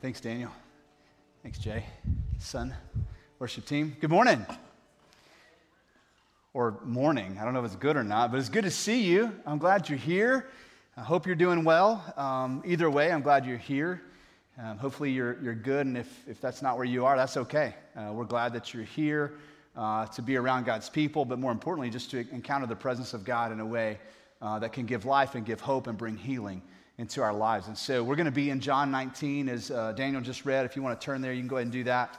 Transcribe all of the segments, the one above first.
Thanks, Daniel. Thanks, Jay. Son, worship team. Good morning. Or morning. I don't know if it's good or not, but it's good to see you. I'm glad you're here. I hope you're doing well. Um, either way, I'm glad you're here. Um, hopefully, you're, you're good, and if, if that's not where you are, that's okay. Uh, we're glad that you're here uh, to be around God's people, but more importantly, just to encounter the presence of God in a way uh, that can give life and give hope and bring healing into our lives. And so we're going to be in John 19, as uh, Daniel just read. If you want to turn there, you can go ahead and do that.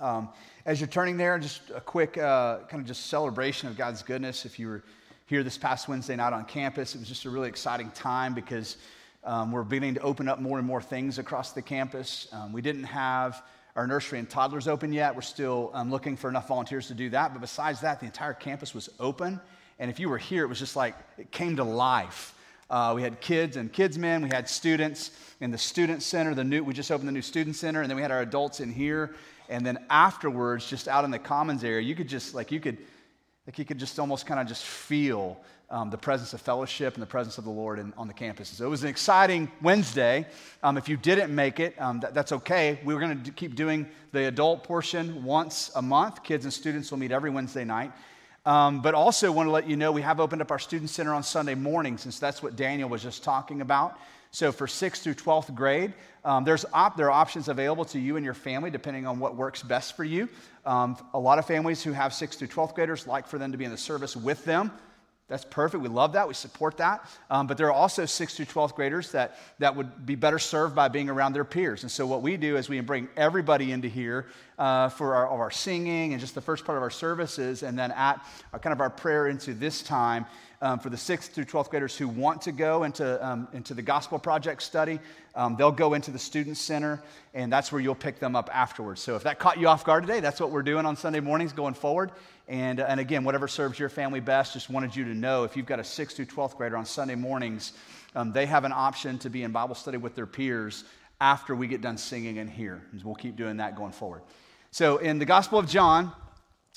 Um, as you're turning there, just a quick uh, kind of just celebration of God's goodness. If you were here this past Wednesday night on campus, it was just a really exciting time because um, we're beginning to open up more and more things across the campus. Um, we didn't have our nursery and toddlers open yet. We're still um, looking for enough volunteers to do that. But besides that, the entire campus was open. And if you were here, it was just like it came to life. Uh, we had kids and kids men. We had students in the student center. The new, we just opened the new student center, and then we had our adults in here. And then afterwards, just out in the commons area, you could just like you could like you could just almost kind of just feel um, the presence of fellowship and the presence of the Lord in, on the campus. So it was an exciting Wednesday. Um, if you didn't make it, um, that, that's okay. We were going to keep doing the adult portion once a month. Kids and students will meet every Wednesday night. Um, but also want to let you know we have opened up our student center on Sunday morning, since that's what Daniel was just talking about. So for 6th through 12th grade, um, there's op- there are options available to you and your family depending on what works best for you. Um, a lot of families who have 6th through 12th graders like for them to be in the service with them. That's perfect. We love that. We support that. Um, but there are also 6th through 12th graders that, that would be better served by being around their peers. And so, what we do is we bring everybody into here uh, for our, our singing and just the first part of our services. And then, at our, kind of our prayer into this time, um, for the 6th through 12th graders who want to go into, um, into the Gospel Project study, um, they'll go into the Student Center, and that's where you'll pick them up afterwards. So if that caught you off guard today, that's what we're doing on Sunday mornings going forward. And, and again, whatever serves your family best, just wanted you to know if you've got a 6th through 12th grader on Sunday mornings, um, they have an option to be in Bible study with their peers after we get done singing in here. We'll keep doing that going forward. So in the Gospel of John,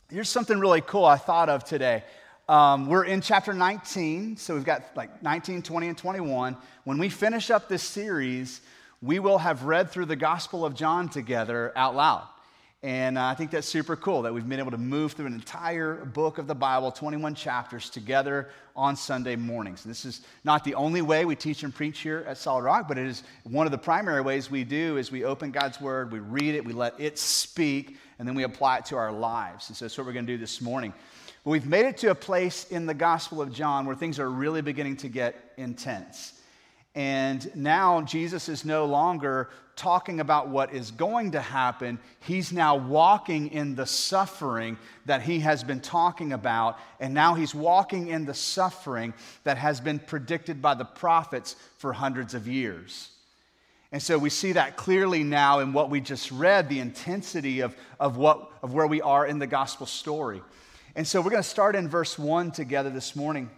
here's something really cool I thought of today. Um, we're in chapter 19, so we've got like 19, 20, and 21. When we finish up this series, we will have read through the Gospel of John together out loud. And uh, I think that's super cool that we've been able to move through an entire book of the Bible, 21 chapters, together on Sunday mornings. And this is not the only way we teach and preach here at Solid Rock, but it is one of the primary ways we do is we open God's Word, we read it, we let it speak, and then we apply it to our lives. And so that's what we're going to do this morning. But we've made it to a place in the Gospel of John where things are really beginning to get intense. And now Jesus is no longer talking about what is going to happen. He's now walking in the suffering that he has been talking about. And now he's walking in the suffering that has been predicted by the prophets for hundreds of years. And so we see that clearly now in what we just read, the intensity of, of, what, of where we are in the gospel story. And so we're going to start in verse 1 together this morning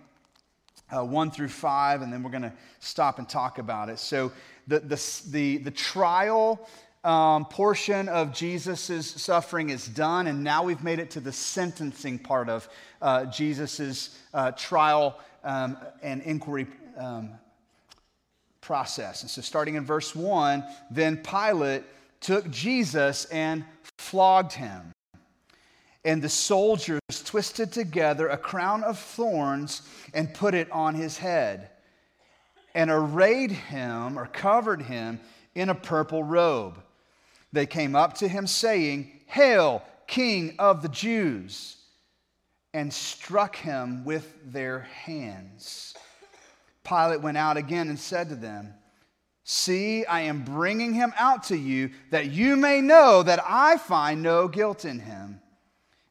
uh, 1 through 5, and then we're going to stop and talk about it. So, the, the, the, the trial um, portion of Jesus' suffering is done, and now we've made it to the sentencing part of uh, Jesus' uh, trial um, and inquiry um, process. And so, starting in verse 1, then Pilate took Jesus and flogged him. And the soldiers twisted together a crown of thorns and put it on his head, and arrayed him or covered him in a purple robe. They came up to him, saying, Hail, King of the Jews! and struck him with their hands. Pilate went out again and said to them, See, I am bringing him out to you that you may know that I find no guilt in him.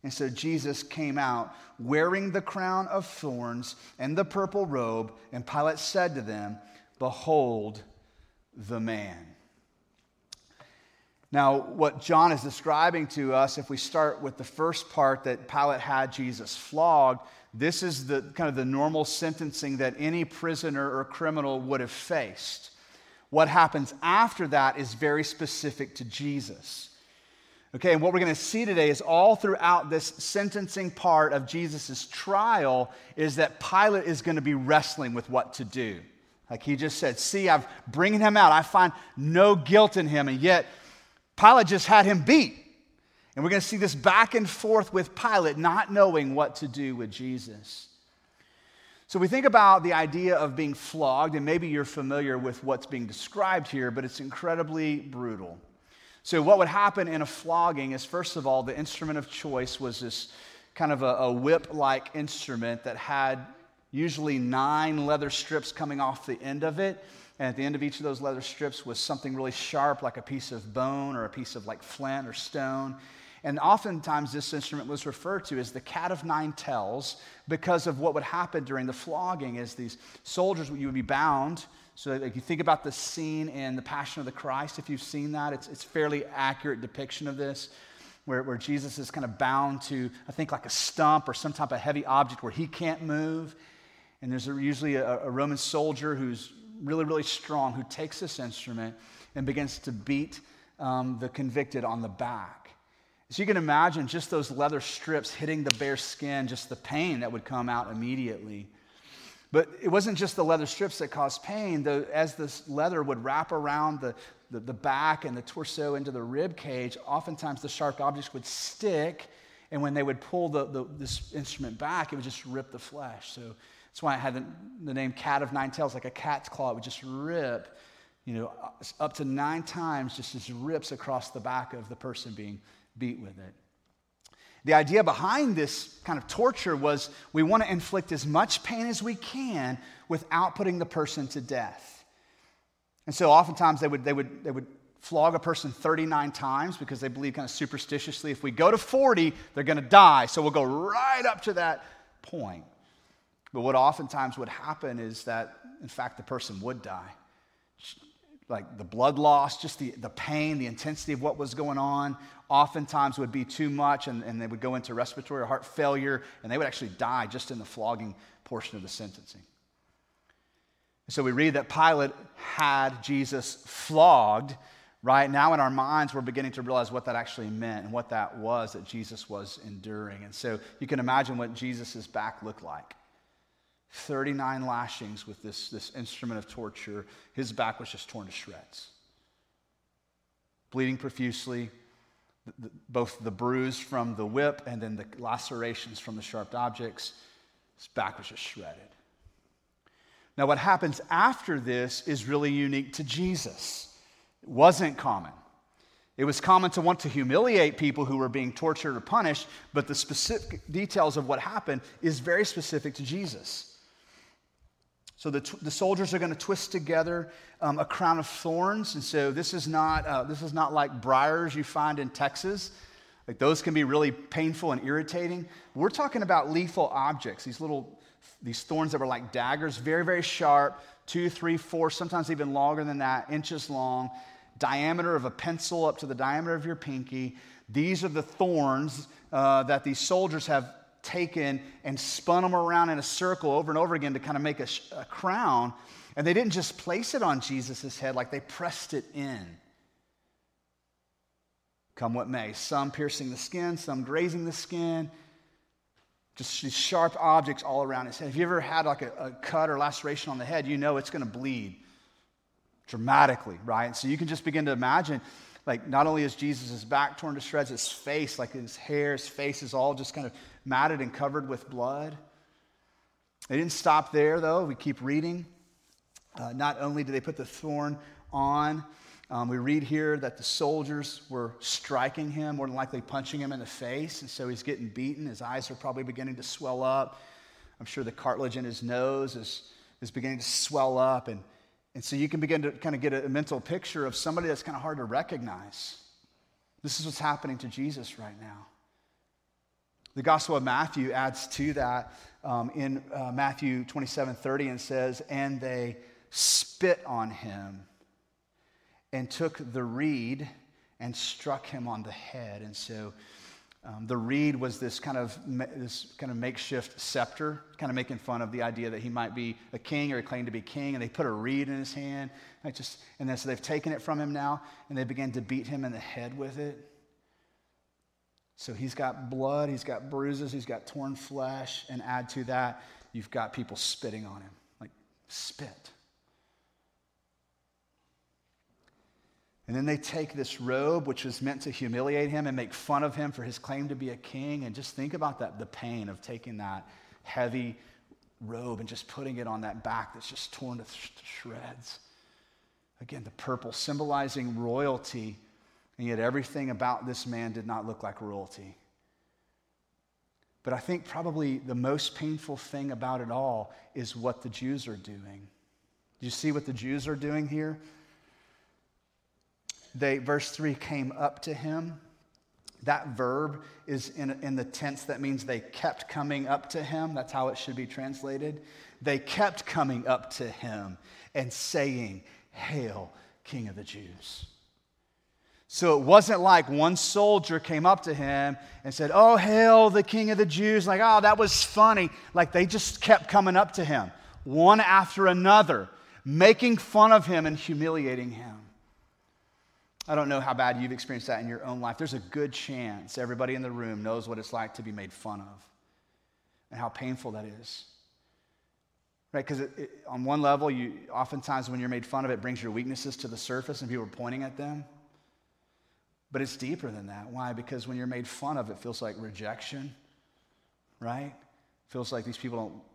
And so Jesus came out wearing the crown of thorns and the purple robe, and Pilate said to them, Behold the man. Now, what John is describing to us, if we start with the first part that Pilate had Jesus flogged, this is the kind of the normal sentencing that any prisoner or criminal would have faced. What happens after that is very specific to Jesus. Okay, and what we're going to see today is all throughout this sentencing part of Jesus' trial is that Pilate is going to be wrestling with what to do. Like he just said, See, I've bringing him out. I find no guilt in him. And yet, Pilate just had him beat. And we're going to see this back and forth with Pilate not knowing what to do with Jesus. So we think about the idea of being flogged, and maybe you're familiar with what's being described here, but it's incredibly brutal. So, what would happen in a flogging is, first of all, the instrument of choice was this kind of a, a whip like instrument that had usually nine leather strips coming off the end of it. And at the end of each of those leather strips was something really sharp, like a piece of bone or a piece of like flint or stone. And oftentimes, this instrument was referred to as the cat of nine tails because of what would happen during the flogging is these soldiers, you would be bound. So like you think about the scene in The Passion of the Christ, if you've seen that, it's, it's fairly accurate depiction of this, where, where Jesus is kind of bound to, I think, like a stump or some type of heavy object where he can't move. And there's a, usually a, a Roman soldier who's really, really strong who takes this instrument and begins to beat um, the convicted on the back. So you can imagine just those leather strips hitting the bare skin, just the pain that would come out immediately. But it wasn't just the leather strips that caused pain. The, as this leather would wrap around the, the, the, back and the torso into the rib cage, oftentimes the sharp objects would stick, and when they would pull the, the, this instrument back, it would just rip the flesh. So that's why it had the, the name cat of nine tails, like a cat's claw. It would just rip, you know, uh, up to nine times, just as rips across the back of the person being beat with it. The idea behind this kind of torture was we want to inflict as much pain as we can without putting the person to death. And so oftentimes they would, they would, they would flog a person 39 times because they believe kind of superstitiously if we go to 40, they're going to die. So we'll go right up to that point. But what oftentimes would happen is that, in fact, the person would die like the blood loss, just the, the pain, the intensity of what was going on, oftentimes would be too much, and, and they would go into respiratory or heart failure, and they would actually die just in the flogging portion of the sentencing. So we read that Pilate had Jesus flogged. Right now, in our minds, we're beginning to realize what that actually meant and what that was that Jesus was enduring. And so you can imagine what Jesus' back looked like. 39 lashings with this, this instrument of torture. His back was just torn to shreds. Bleeding profusely, the, both the bruise from the whip and then the lacerations from the sharp objects. His back was just shredded. Now, what happens after this is really unique to Jesus. It wasn't common. It was common to want to humiliate people who were being tortured or punished, but the specific details of what happened is very specific to Jesus. So the, the soldiers are going to twist together um, a crown of thorns. And so this is, not, uh, this is not like briars you find in Texas. Like those can be really painful and irritating. We're talking about lethal objects, these little these thorns that were like daggers, very, very sharp, two, three, four, sometimes even longer than that, inches long, diameter of a pencil up to the diameter of your pinky. These are the thorns uh, that these soldiers have taken and spun them around in a circle over and over again to kind of make a, a crown. And they didn't just place it on Jesus' head, like they pressed it in. Come what may, some piercing the skin, some grazing the skin, just these sharp objects all around his head. Have you ever had like a, a cut or laceration on the head? You know it's going to bleed dramatically, right? So you can just begin to imagine like not only is Jesus' back torn to shreds, his face, like his hair, his face is all just kind of matted and covered with blood. They didn't stop there, though. We keep reading. Uh, not only did they put the thorn on, um, we read here that the soldiers were striking him, more than likely punching him in the face. And so he's getting beaten. His eyes are probably beginning to swell up. I'm sure the cartilage in his nose is, is beginning to swell up. And, and so you can begin to kind of get a mental picture of somebody that's kind of hard to recognize. This is what's happening to Jesus right now. The Gospel of Matthew adds to that um, in uh, Matthew 27 30 and says, And they spit on him and took the reed and struck him on the head. And so um, the reed was this kind of this kind of makeshift scepter, kind of making fun of the idea that he might be a king or he claimed to be king. And they put a reed in his hand. And, just, and then so they've taken it from him now, and they began to beat him in the head with it. So he's got blood, he's got bruises, he's got torn flesh, and add to that, you've got people spitting on him, like spit. And then they take this robe, which was meant to humiliate him and make fun of him for his claim to be a king. And just think about that the pain of taking that heavy robe and just putting it on that back that's just torn to, sh- to shreds. Again, the purple symbolizing royalty, and yet everything about this man did not look like royalty. But I think probably the most painful thing about it all is what the Jews are doing. Do you see what the Jews are doing here? They, verse 3, came up to him. That verb is in, in the tense that means they kept coming up to him. That's how it should be translated. They kept coming up to him and saying, Hail, King of the Jews. So it wasn't like one soldier came up to him and said, Oh, hail the King of the Jews. Like, oh, that was funny. Like they just kept coming up to him, one after another, making fun of him and humiliating him. I don't know how bad you've experienced that in your own life. There's a good chance everybody in the room knows what it's like to be made fun of and how painful that is. Right? Because on one level, you oftentimes when you're made fun of, it brings your weaknesses to the surface and people are pointing at them. But it's deeper than that. Why? Because when you're made fun of, it feels like rejection, right? It feels like these people don't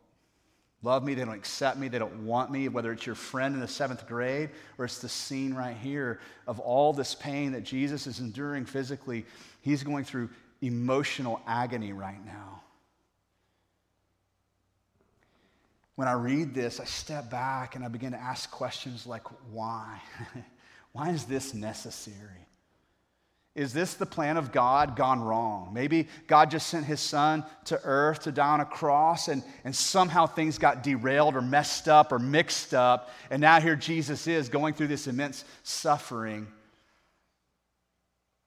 love me, they don't accept me, they don't want me, whether it's your friend in the seventh grade or it's the scene right here of all this pain that Jesus is enduring physically. He's going through emotional agony right now. When I read this, I step back and I begin to ask questions like, why? why is this necessary? Is this the plan of God gone wrong? Maybe God just sent his son to earth to die on a cross and, and somehow things got derailed or messed up or mixed up. And now here Jesus is going through this immense suffering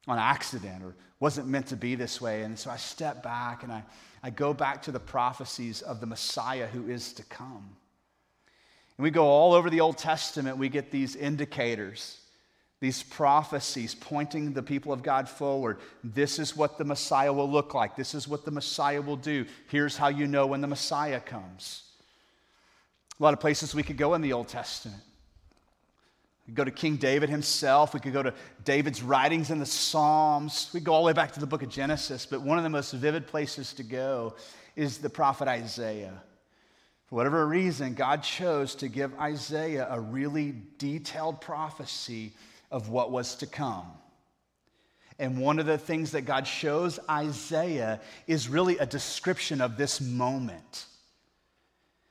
on accident or wasn't meant to be this way. And so I step back and I, I go back to the prophecies of the Messiah who is to come. And we go all over the Old Testament, we get these indicators these prophecies pointing the people of God forward. This is what the Messiah will look like. This is what the Messiah will do. Here's how you know when the Messiah comes. A lot of places we could go in the Old Testament. We could go to King David himself. We could go to David's writings in the Psalms. We go all the way back to the book of Genesis. But one of the most vivid places to go is the prophet Isaiah. For whatever reason, God chose to give Isaiah a really detailed prophecy of what was to come. And one of the things that God shows Isaiah is really a description of this moment.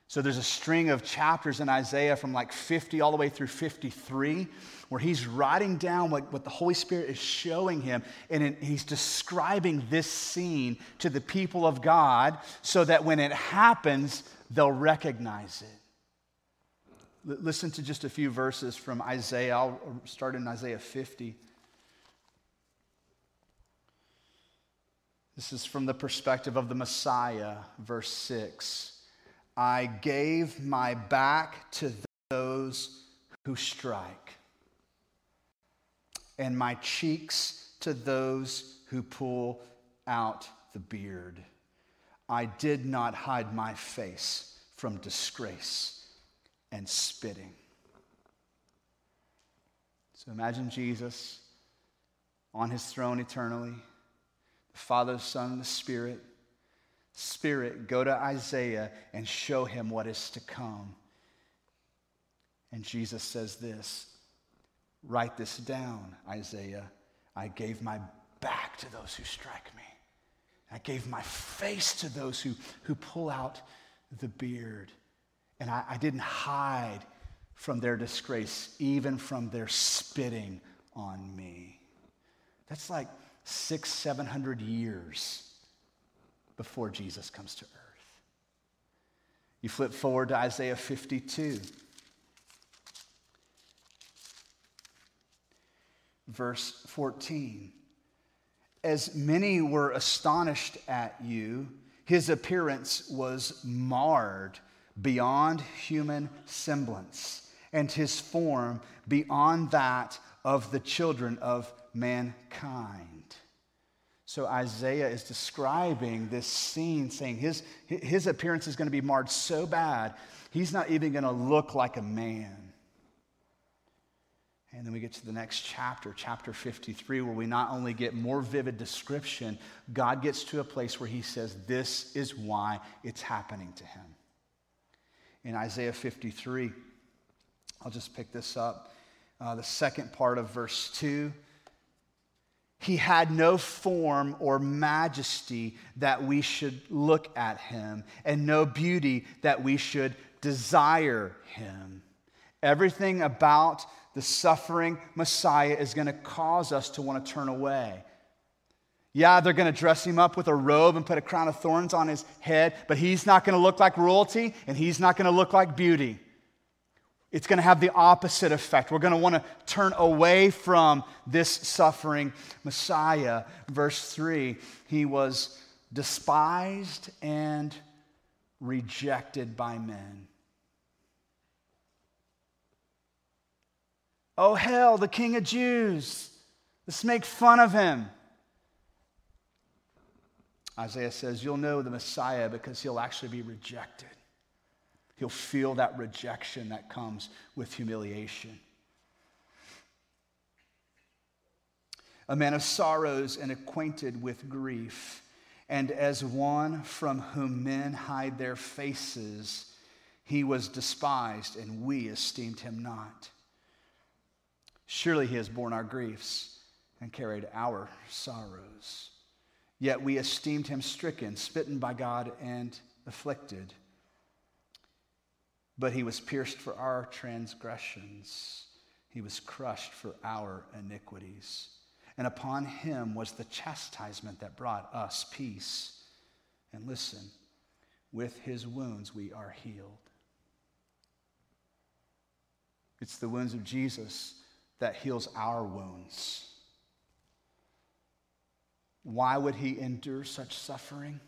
So there's a string of chapters in Isaiah from like 50 all the way through 53 where he's writing down what, what the Holy Spirit is showing him, and he's describing this scene to the people of God so that when it happens, they'll recognize it. Listen to just a few verses from Isaiah. I'll start in Isaiah 50. This is from the perspective of the Messiah, verse 6. I gave my back to those who strike, and my cheeks to those who pull out the beard. I did not hide my face from disgrace and spitting. So imagine Jesus on his throne eternally, the Father, the Son, and the Spirit. Spirit, go to Isaiah and show him what is to come. And Jesus says this Write this down, Isaiah. I gave my back to those who strike me. I gave my face to those who, who pull out the beard. And I, I didn't hide from their disgrace, even from their spitting on me. That's like six, seven hundred years before Jesus comes to earth. You flip forward to Isaiah 52. Verse 14. As many were astonished at you, his appearance was marred beyond human semblance, and his form beyond that of the children of mankind. So Isaiah is describing this scene, saying his, his appearance is going to be marred so bad, he's not even going to look like a man. And then we get to the next chapter, chapter 53, where we not only get more vivid description, God gets to a place where he says, This is why it's happening to him. In Isaiah 53, I'll just pick this up. Uh, the second part of verse 2 he had no form or majesty that we should look at him, and no beauty that we should desire him. Everything about the suffering Messiah is going to cause us to want to turn away. Yeah, they're going to dress him up with a robe and put a crown of thorns on his head, but he's not going to look like royalty and he's not going to look like beauty. It's going to have the opposite effect. We're going to want to turn away from this suffering Messiah. Verse 3 He was despised and rejected by men. Oh, hell, the King of Jews. Let's make fun of him. Isaiah says, You'll know the Messiah because he'll actually be rejected. He'll feel that rejection that comes with humiliation. A man of sorrows and acquainted with grief, and as one from whom men hide their faces, he was despised, and we esteemed him not. Surely he has borne our griefs and carried our sorrows. Yet we esteemed him stricken, smitten by God, and afflicted. But he was pierced for our transgressions, he was crushed for our iniquities. And upon him was the chastisement that brought us peace. And listen, with his wounds we are healed. It's the wounds of Jesus that heals our wounds. Why would he endure such suffering?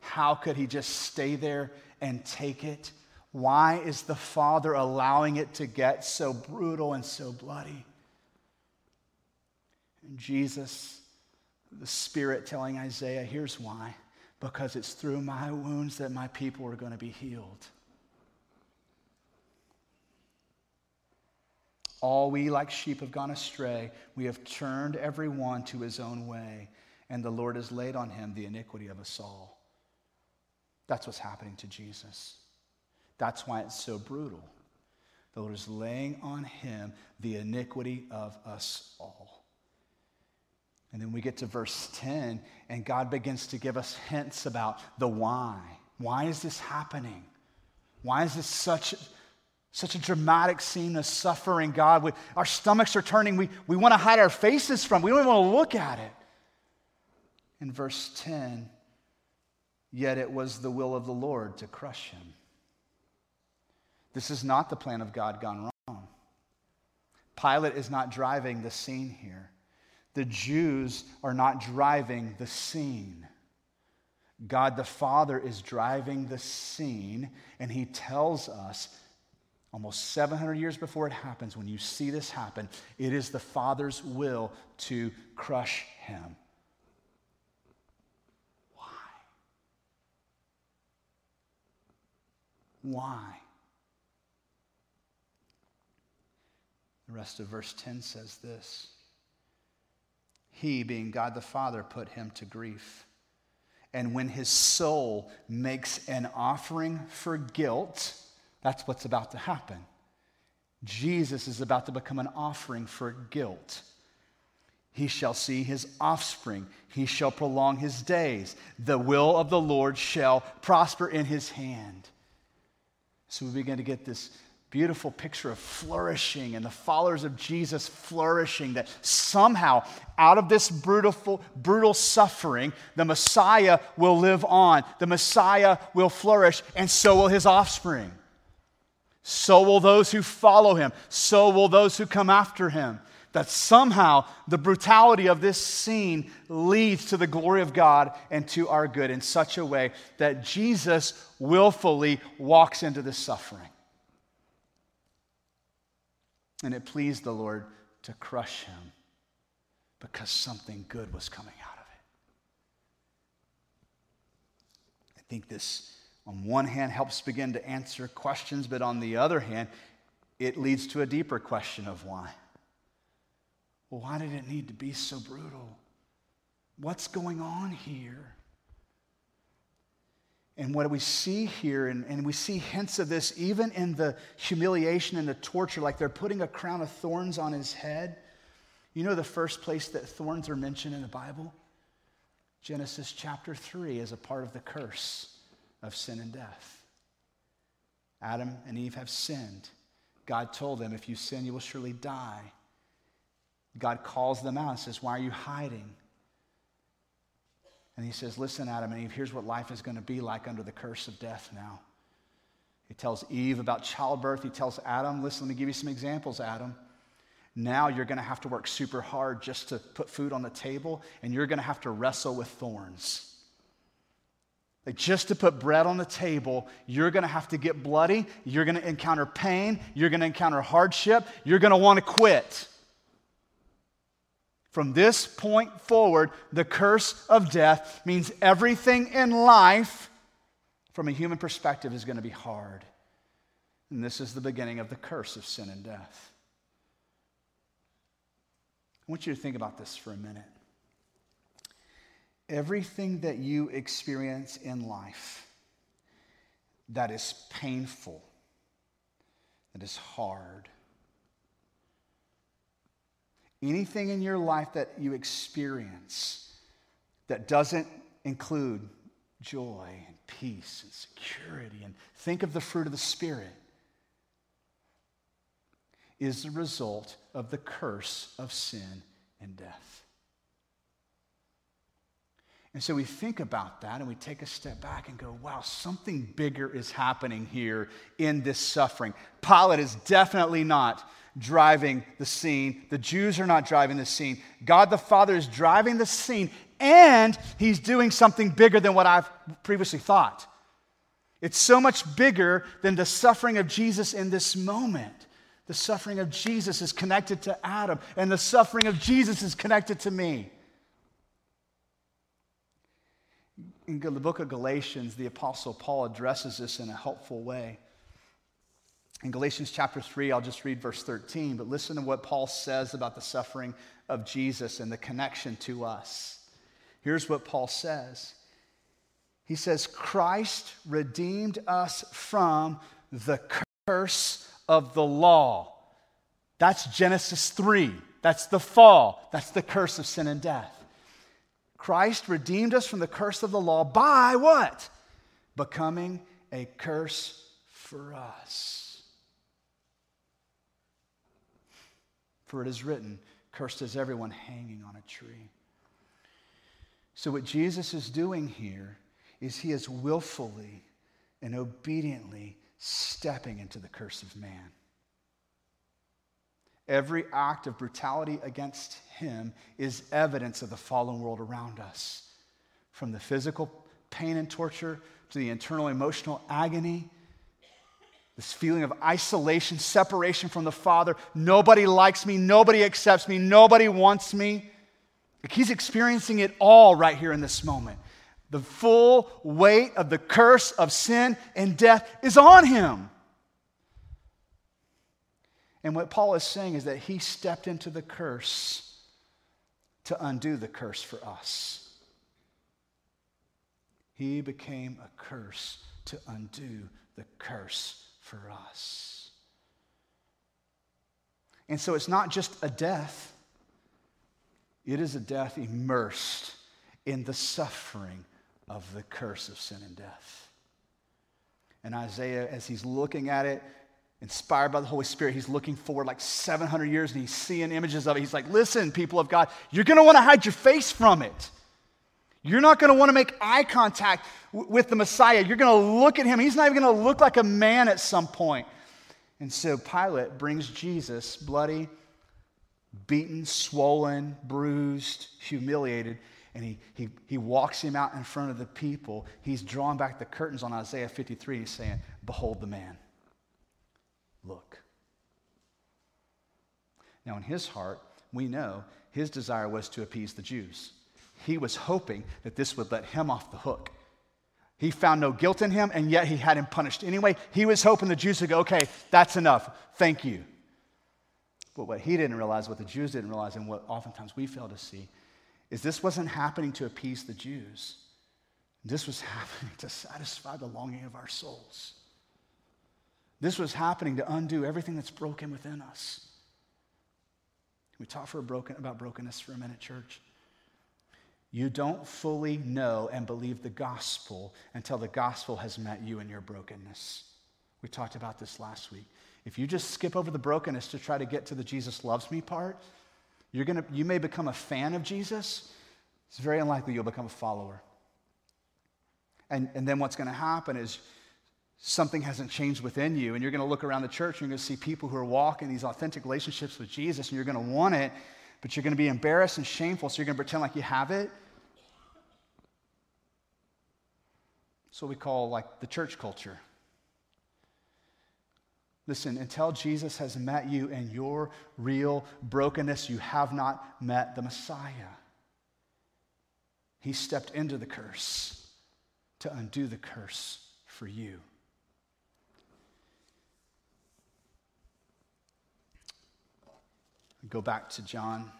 How could he just stay there and take it? Why is the Father allowing it to get so brutal and so bloody? And Jesus, the Spirit telling Isaiah, here's why because it's through my wounds that my people are going to be healed. All we like sheep have gone astray. We have turned every one to his own way, and the Lord has laid on him the iniquity of us all. That's what's happening to Jesus. That's why it's so brutal. The Lord is laying on him the iniquity of us all. And then we get to verse 10, and God begins to give us hints about the why. Why is this happening? Why is this such, such a dramatic scene of suffering, God? We, our stomachs are turning. We, we want to hide our faces from. We don't even want to look at it. In verse 10, Yet it was the will of the Lord to crush him. This is not the plan of God gone wrong. Pilate is not driving the scene here. The Jews are not driving the scene. God the Father is driving the scene, and He tells us almost 700 years before it happens, when you see this happen, it is the Father's will to crush him. Why? Why? The rest of verse 10 says this He, being God the Father, put him to grief. And when his soul makes an offering for guilt, that's what's about to happen. Jesus is about to become an offering for guilt. He shall see his offspring. He shall prolong his days. The will of the Lord shall prosper in his hand. So we begin to get this beautiful picture of flourishing and the followers of Jesus flourishing, that somehow out of this brutal, brutal suffering, the Messiah will live on, the Messiah will flourish, and so will his offspring. So will those who follow him, so will those who come after him that somehow the brutality of this scene leads to the glory of God and to our good in such a way that Jesus willfully walks into this suffering. And it pleased the Lord to crush him because something good was coming out of it. I think this, on one hand, helps begin to answer questions, but on the other hand, it leads to a deeper question of why. Well, why did it need to be so brutal? What's going on here? And what do we see here, and, and we see hints of this even in the humiliation and the torture, like they're putting a crown of thorns on his head. You know the first place that thorns are mentioned in the Bible? Genesis chapter 3 as a part of the curse of sin and death. Adam and Eve have sinned. God told them, if you sin, you will surely die. God calls them out and says, Why are you hiding? And he says, Listen, Adam and Eve, here's what life is going to be like under the curse of death now. He tells Eve about childbirth. He tells Adam, Listen, let me give you some examples, Adam. Now you're going to have to work super hard just to put food on the table, and you're going to have to wrestle with thorns. Like just to put bread on the table, you're going to have to get bloody. You're going to encounter pain. You're going to encounter hardship. You're going to want to quit. From this point forward, the curse of death means everything in life, from a human perspective, is going to be hard. And this is the beginning of the curse of sin and death. I want you to think about this for a minute. Everything that you experience in life that is painful, that is hard, anything in your life that you experience that doesn't include joy and peace and security, and think of the fruit of the Spirit, is the result of the curse of sin and death. And so we think about that and we take a step back and go, wow, something bigger is happening here in this suffering. Pilate is definitely not driving the scene. The Jews are not driving the scene. God the Father is driving the scene, and He's doing something bigger than what I've previously thought. It's so much bigger than the suffering of Jesus in this moment. The suffering of Jesus is connected to Adam, and the suffering of Jesus is connected to me. In the book of Galatians, the Apostle Paul addresses this in a helpful way. In Galatians chapter 3, I'll just read verse 13, but listen to what Paul says about the suffering of Jesus and the connection to us. Here's what Paul says He says, Christ redeemed us from the curse of the law. That's Genesis 3. That's the fall. That's the curse of sin and death. Christ redeemed us from the curse of the law by what? Becoming a curse for us. For it is written, Cursed is everyone hanging on a tree. So, what Jesus is doing here is he is willfully and obediently stepping into the curse of man. Every act of brutality against him is evidence of the fallen world around us. From the physical pain and torture to the internal emotional agony this feeling of isolation, separation from the Father. Nobody likes me. Nobody accepts me. Nobody wants me. Like he's experiencing it all right here in this moment. The full weight of the curse of sin and death is on him. And what Paul is saying is that he stepped into the curse to undo the curse for us. He became a curse to undo the curse for us. And so it's not just a death, it is a death immersed in the suffering of the curse of sin and death. And Isaiah, as he's looking at it, inspired by the Holy Spirit, he's looking forward like 700 years and he's seeing images of it. He's like, listen, people of God, you're going to want to hide your face from it. You're not going to want to make eye contact w- with the Messiah. You're going to look at him. He's not even going to look like a man at some point. And so Pilate brings Jesus, bloody, beaten, swollen, bruised, humiliated, and he, he, he walks him out in front of the people. He's drawing back the curtains on Isaiah 53. He's saying, Behold the man. Look. Now, in his heart, we know his desire was to appease the Jews. He was hoping that this would let him off the hook. He found no guilt in him, and yet he had him punished anyway. He was hoping the Jews would go, okay, that's enough. Thank you. But what he didn't realize, what the Jews didn't realize, and what oftentimes we fail to see, is this wasn't happening to appease the Jews. This was happening to satisfy the longing of our souls. This was happening to undo everything that's broken within us. Can we talk for broken, about brokenness for a minute, church? You don't fully know and believe the gospel until the gospel has met you in your brokenness. We talked about this last week. If you just skip over the brokenness to try to get to the Jesus loves me part, you're gonna, you may become a fan of Jesus. It's very unlikely you'll become a follower. And, and then what's going to happen is something hasn't changed within you, and you're going to look around the church and you're going to see people who are walking these authentic relationships with Jesus, and you're going to want it, but you're going to be embarrassed and shameful, so you're going to pretend like you have it. It's what we call like the church culture. Listen, until Jesus has met you in your real brokenness, you have not met the Messiah. He stepped into the curse to undo the curse for you. Go back to John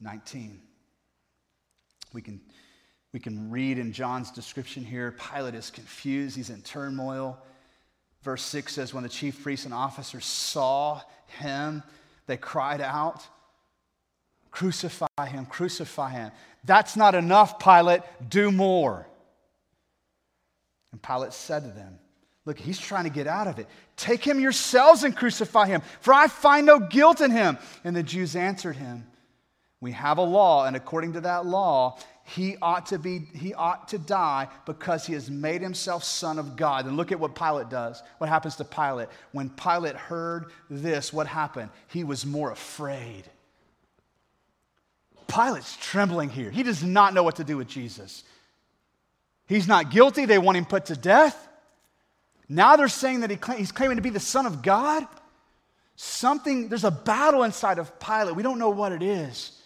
19. We can, we can read in John's description here Pilate is confused, he's in turmoil. Verse 6 says, When the chief priests and officers saw him, they cried out, Crucify him, crucify him. That's not enough, Pilate, do more. And Pilate said to them, Look, he's trying to get out of it. Take him yourselves and crucify him, for I find no guilt in him. And the Jews answered him, We have a law, and according to that law, he ought to be he ought to die because he has made himself son of god. And look at what pilate does. What happens to pilate? When pilate heard this what happened? He was more afraid. Pilate's trembling here. He does not know what to do with jesus. He's not guilty. They want him put to death now they're saying that he he's claiming to be the Son of God. Something, there's a battle inside of Pilate. We don't know what it is.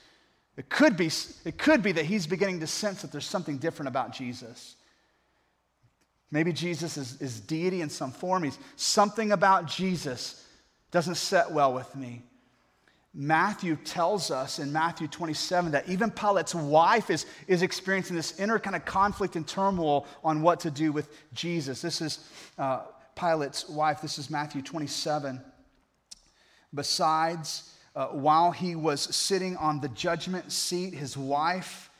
It could be, it could be that he's beginning to sense that there's something different about Jesus. Maybe Jesus is, is deity in some form. He's something about Jesus doesn't set well with me. Matthew tells us in Matthew 27 that even Pilate's wife is, is experiencing this inner kind of conflict and turmoil on what to do with Jesus. This is uh, Pilate's wife. This is Matthew 27. Besides, uh, while he was sitting on the judgment seat, his wife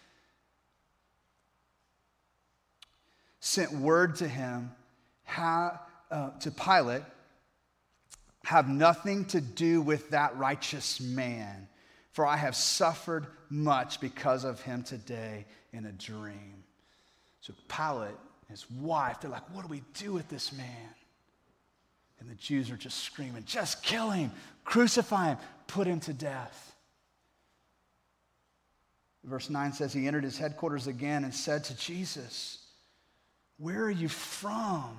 sent word to him, ha, uh, to Pilate have nothing to do with that righteous man, for I have suffered much because of him today in a dream. So Pilate and his wife, they're like, What do we do with this man? And the Jews are just screaming, Just kill him, crucify him, put him to death. Verse 9 says, He entered his headquarters again and said to Jesus, Where are you from?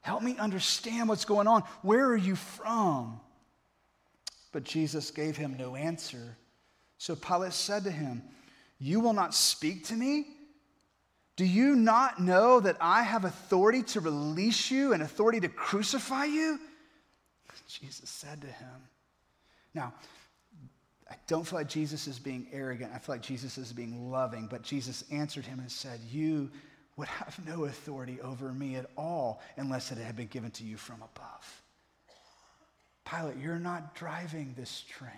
Help me understand what's going on. Where are you from? But Jesus gave him no answer. So Pilate said to him, You will not speak to me? Do you not know that I have authority to release you and authority to crucify you? Jesus said to him. Now, I don't feel like Jesus is being arrogant. I feel like Jesus is being loving. But Jesus answered him and said, You would have no authority over me at all unless it had been given to you from above. Pilate, you're not driving this train.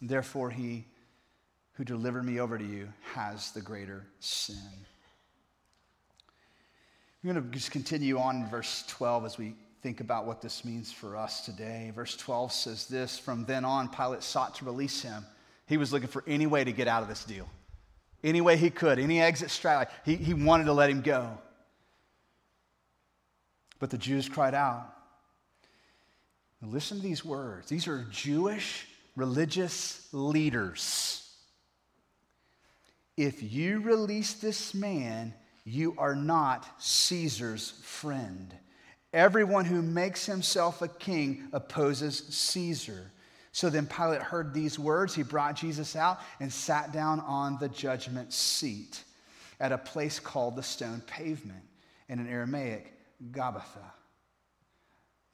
Therefore, he who delivered me over to you has the greater sin. We're going to just continue on in verse 12 as we think about what this means for us today. Verse 12 says this From then on, Pilate sought to release him he was looking for any way to get out of this deal. Any way he could, any exit strategy. He, he wanted to let him go. But the Jews cried out. Listen to these words. These are Jewish religious leaders. If you release this man, you are not Caesar's friend. Everyone who makes himself a king opposes Caesar. So then Pilate heard these words. He brought Jesus out and sat down on the judgment seat at a place called the stone pavement in an Aramaic, Gabbatha.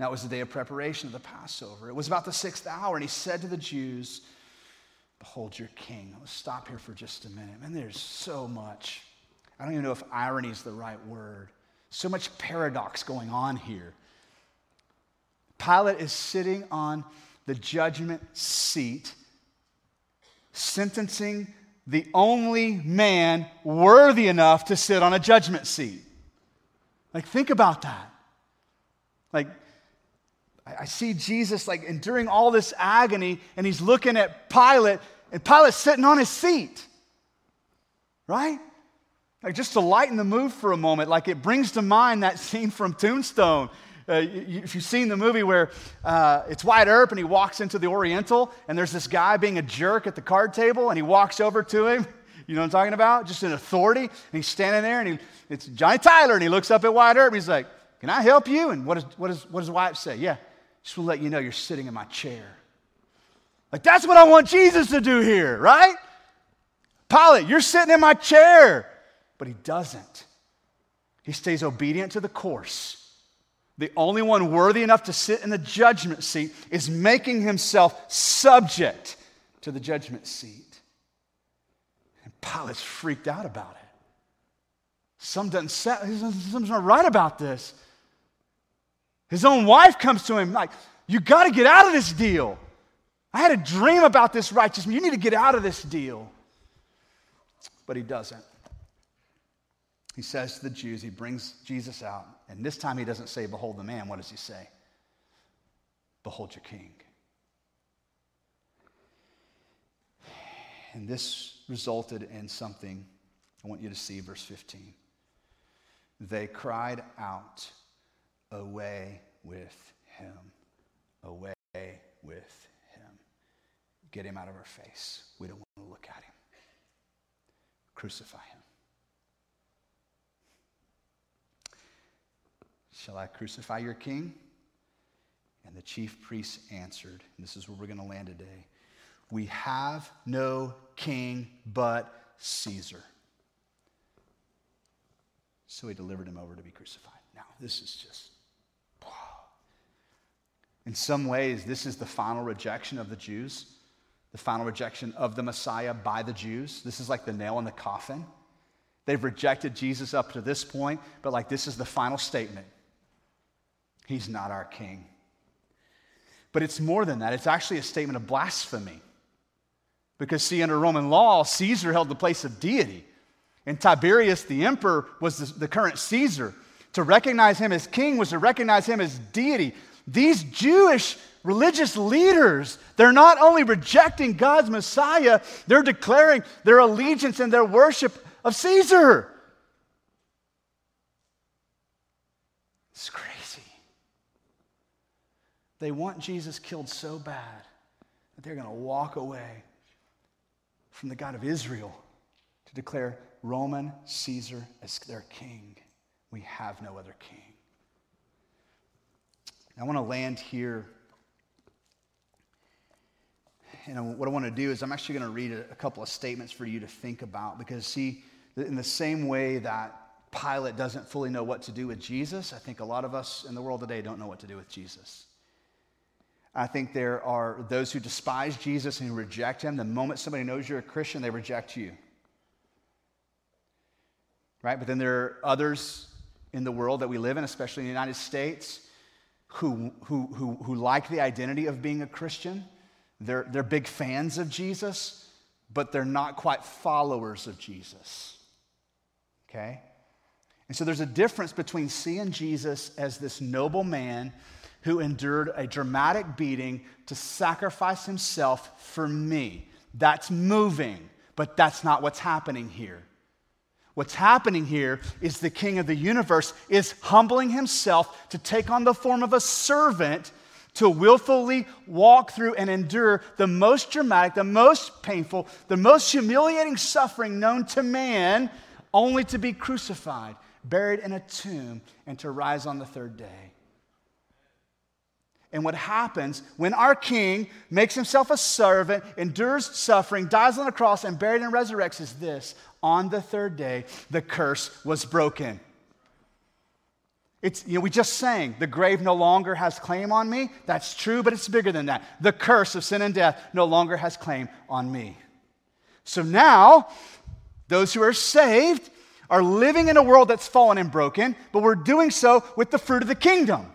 It was the day of preparation of the Passover. It was about the sixth hour, and he said to the Jews, Behold your king. Let's stop here for just a minute. And there's so much. I don't even know if irony is the right word. So much paradox going on here. Pilate is sitting on the judgment seat, sentencing the only man worthy enough to sit on a judgment seat. Like, think about that. Like, I see Jesus like enduring all this agony, and he's looking at Pilate, and Pilate's sitting on his seat. Right? Like just to lighten the mood for a moment, like it brings to mind that scene from Tombstone. Uh, you, if you've seen the movie where uh, it's Wyatt Earp and he walks into the Oriental and there's this guy being a jerk at the card table and he walks over to him, you know what I'm talking about? Just an authority. And he's standing there and he, it's Johnny Tyler and he looks up at Wyatt Earp and he's like, Can I help you? And what, is, what, is, what does Wyatt say? Yeah, just to let you know you're sitting in my chair. Like, that's what I want Jesus to do here, right? Pilate, you're sitting in my chair. But he doesn't. He stays obedient to the course. The only one worthy enough to sit in the judgment seat is making himself subject to the judgment seat. And Pilate's freaked out about it. Some doesn't something's not right about this. His own wife comes to him like, "You got to get out of this deal. I had a dream about this righteous man. You need to get out of this deal." But he doesn't. He says to the Jews, he brings Jesus out, and this time he doesn't say, Behold the man. What does he say? Behold your king. And this resulted in something I want you to see, verse 15. They cried out, Away with him, away with him. Get him out of our face. We don't want to look at him. Crucify him. Shall I crucify your king? And the chief priests answered, and this is where we're going to land today We have no king but Caesar. So he delivered him over to be crucified. Now, this is just, wow. In some ways, this is the final rejection of the Jews, the final rejection of the Messiah by the Jews. This is like the nail in the coffin. They've rejected Jesus up to this point, but like this is the final statement. He's not our king. But it's more than that, it's actually a statement of blasphemy. Because, see, under Roman law, Caesar held the place of deity, and Tiberius, the emperor, was the, the current Caesar. To recognize him as king was to recognize him as deity. These Jewish religious leaders, they're not only rejecting God's Messiah, they're declaring their allegiance and their worship of Caesar. It's crazy. They want Jesus killed so bad that they're going to walk away from the God of Israel to declare Roman Caesar as their king. We have no other king. I want to land here. And what I want to do is, I'm actually going to read a, couple of statements for you to think about because, see, in the same way that Pilate doesn't fully know what to do with Jesus, I think a lot of us in the world today don't know what to do with Jesus. I think there are those who despise Jesus and who reject him. The moment somebody knows you're a Christian, they reject you. Right? But then there are others in the world that we live in, especially in the United States, who, who, who, who like the identity of being a Christian. They're, they're big fans of Jesus, but they're not quite followers of Jesus. Okay? And so there's a difference between seeing Jesus as this noble man who endured a dramatic beating to sacrifice himself for me. That's moving, but that's not what's happening here. What's happening here is the king of the universe is humbling himself to take on the form of a servant to willfully walk through and endure the most dramatic, the most painful, the most humiliating suffering known to man, only to be crucified, buried in a tomb, and to rise on the third day. And what happens when our king makes himself a servant, endures suffering, dies on the cross, and buried and resurrects is this on the third day, the curse was broken. It's, you know, we just sang, the grave no longer has claim on me. That's true, but it's bigger than that. The curse of sin and death no longer has claim on me. So now, those who are saved are living in a world that's fallen and broken, but we're doing so with the fruit of the kingdom.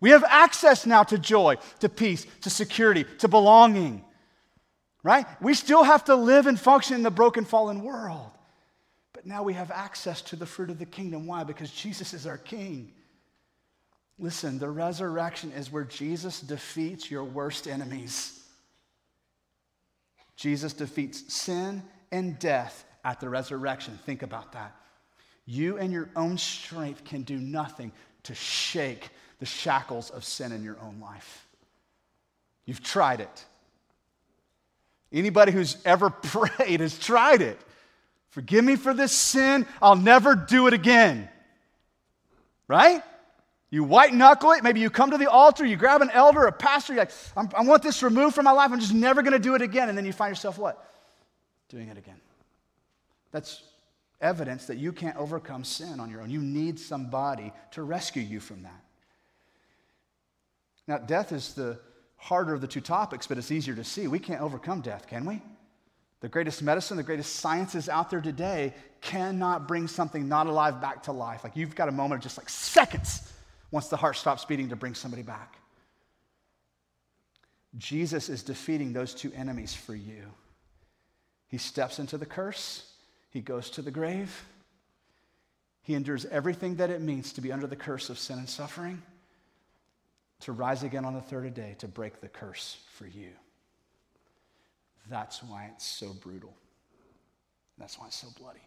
We have access now to joy, to peace, to security, to belonging. Right? We still have to live and function in the broken, fallen world. But now we have access to the fruit of the kingdom. Why? Because Jesus is our king. Listen, the resurrection is where Jesus defeats your worst enemies. Jesus defeats sin and death at the resurrection. Think about that. You and your own strength can do nothing to shake the shackles of sin in your own life. You've tried it. Anybody who's ever prayed has tried it. Forgive me for this sin. I'll never do it again. Right? You white knuckle it. Maybe you come to the altar, you grab an elder, a pastor, you're like, i want this removed from my life. I'm just never going to do it again. And then you find yourself what? Doing it again. That's evidence that you can't overcome sin on your own. You need somebody to rescue you from that. Now, death is the harder of the two topics, but it's easier to see. We can't overcome death, can we? The greatest medicine, the greatest sciences out there today cannot bring something not alive back to life. Like you've got a moment of just like seconds once the heart stops beating to bring somebody back. Jesus is defeating those two enemies for you. He steps into the curse, he goes to the grave, he endures everything that it means to be under the curse of sin and suffering to rise again on the third day to break the curse for you. That's why it's so brutal. That's why it's so bloody.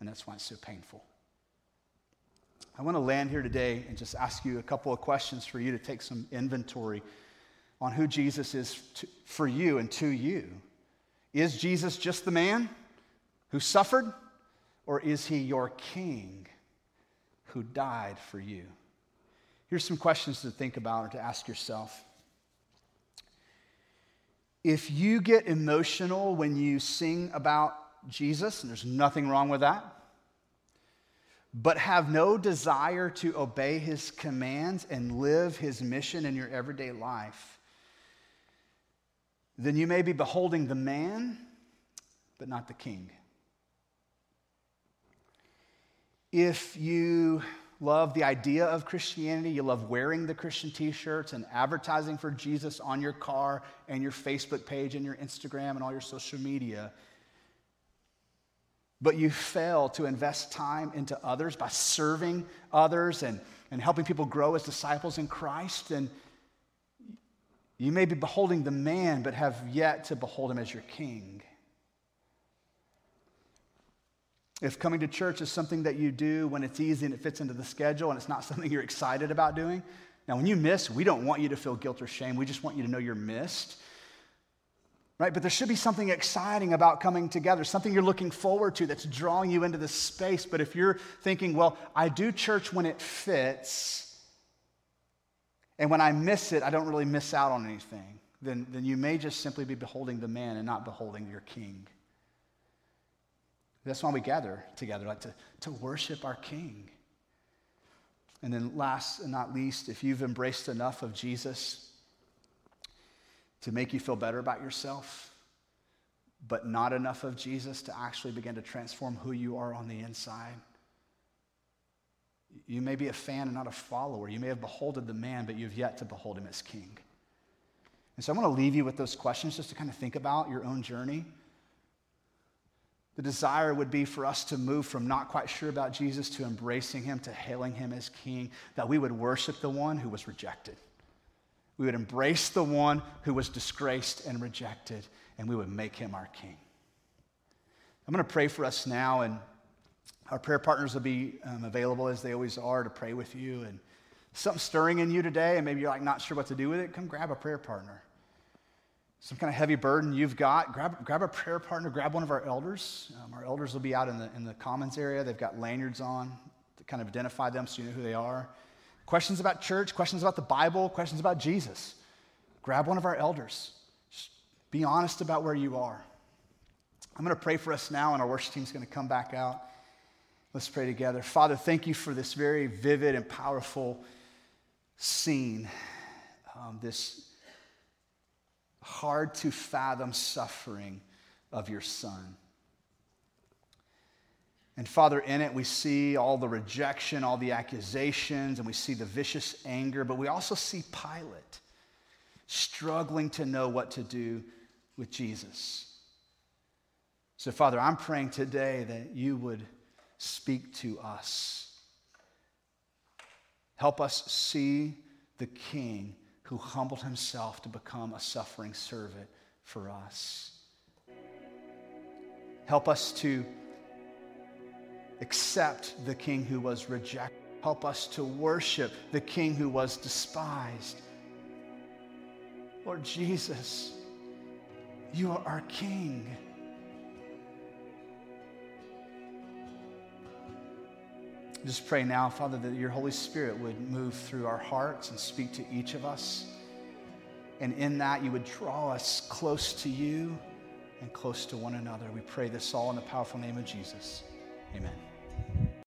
And that's why it's so painful. I want to land here today and just ask you a couple of questions for you to take some inventory on who Jesus is to, for you and to you. Is Jesus just the man who suffered, or is he your king who died for you? Here's some questions to think about or to ask yourself. If you get emotional when you sing about Jesus, and there's nothing wrong with that, but have no desire to obey his commands and live his mission in your everyday life, then you may be beholding the man, but not the king. If you love the idea of Christianity. You love wearing the Christian t shirts and advertising for Jesus on your car and your Facebook page and your Instagram and all your social media. But you fail to invest time into others by serving others and, and helping people grow as disciples in Christ. And you may be beholding the man, but have yet to behold him as your king. If coming to church is something that you do when it's easy and it fits into the schedule and it's not something you're excited about doing, now when you miss, we don't want you to feel guilt or shame. We just want you to know you're missed. Right? But there should be something exciting about coming together, something you're looking forward to that's drawing you into this space. But if you're thinking, well, I do church when it fits, and when I miss it, I don't really miss out on anything, then, then you may just simply be beholding the man and not beholding your king. That's why we gather together, like to, to worship our King. And then, last and not least, if you've embraced enough of Jesus to make you feel better about yourself, but not enough of Jesus to actually begin to transform who you are on the inside. You may be a fan and not a follower. You may have beholded the man, but you've yet to behold him as king. And so I want to leave you with those questions just to kind of think about your own journey. The desire would be for us to move from not quite sure about Jesus to embracing him, to hailing him as king, that we would worship the one who was rejected. We would embrace the one who was disgraced and rejected, and we would make him our king. I'm going to pray for us now, and our prayer partners will be um, available as they always are to pray with you. And something stirring in you today, and maybe you're like not sure what to do with it, come grab a prayer partner some kind of heavy burden you've got, grab, grab a prayer partner, grab one of our elders. Um, our elders will be out in the, in the commons area. They've got lanyards on to kind of identify them so you know who they are. questions about church, questions about the Bible, questions about Jesus, grab one of our elders. Just be honest about where you are. I'm going to pray for us now, and our worship team's going to come back out. Let's pray together. Father, thank you for this very vivid and powerful scene, um, this hard to fathom suffering of your son. And Father, in it, we see all the rejection, all the accusations, and we see the vicious anger, but we also see Pilate struggling to know what to do with Jesus. So, Father, I'm praying today that you would speak to us. Help us see the King who humbled himself to become a suffering servant for us. Help us to accept the king who was rejected. Help us to worship the king who was despised. Lord Jesus, you are our king. Just pray now, Father, that your Holy Spirit would move through our hearts and speak to each of us. And in that, you would draw us close to you and close to one another. We pray this all in the powerful name of Jesus. Amen.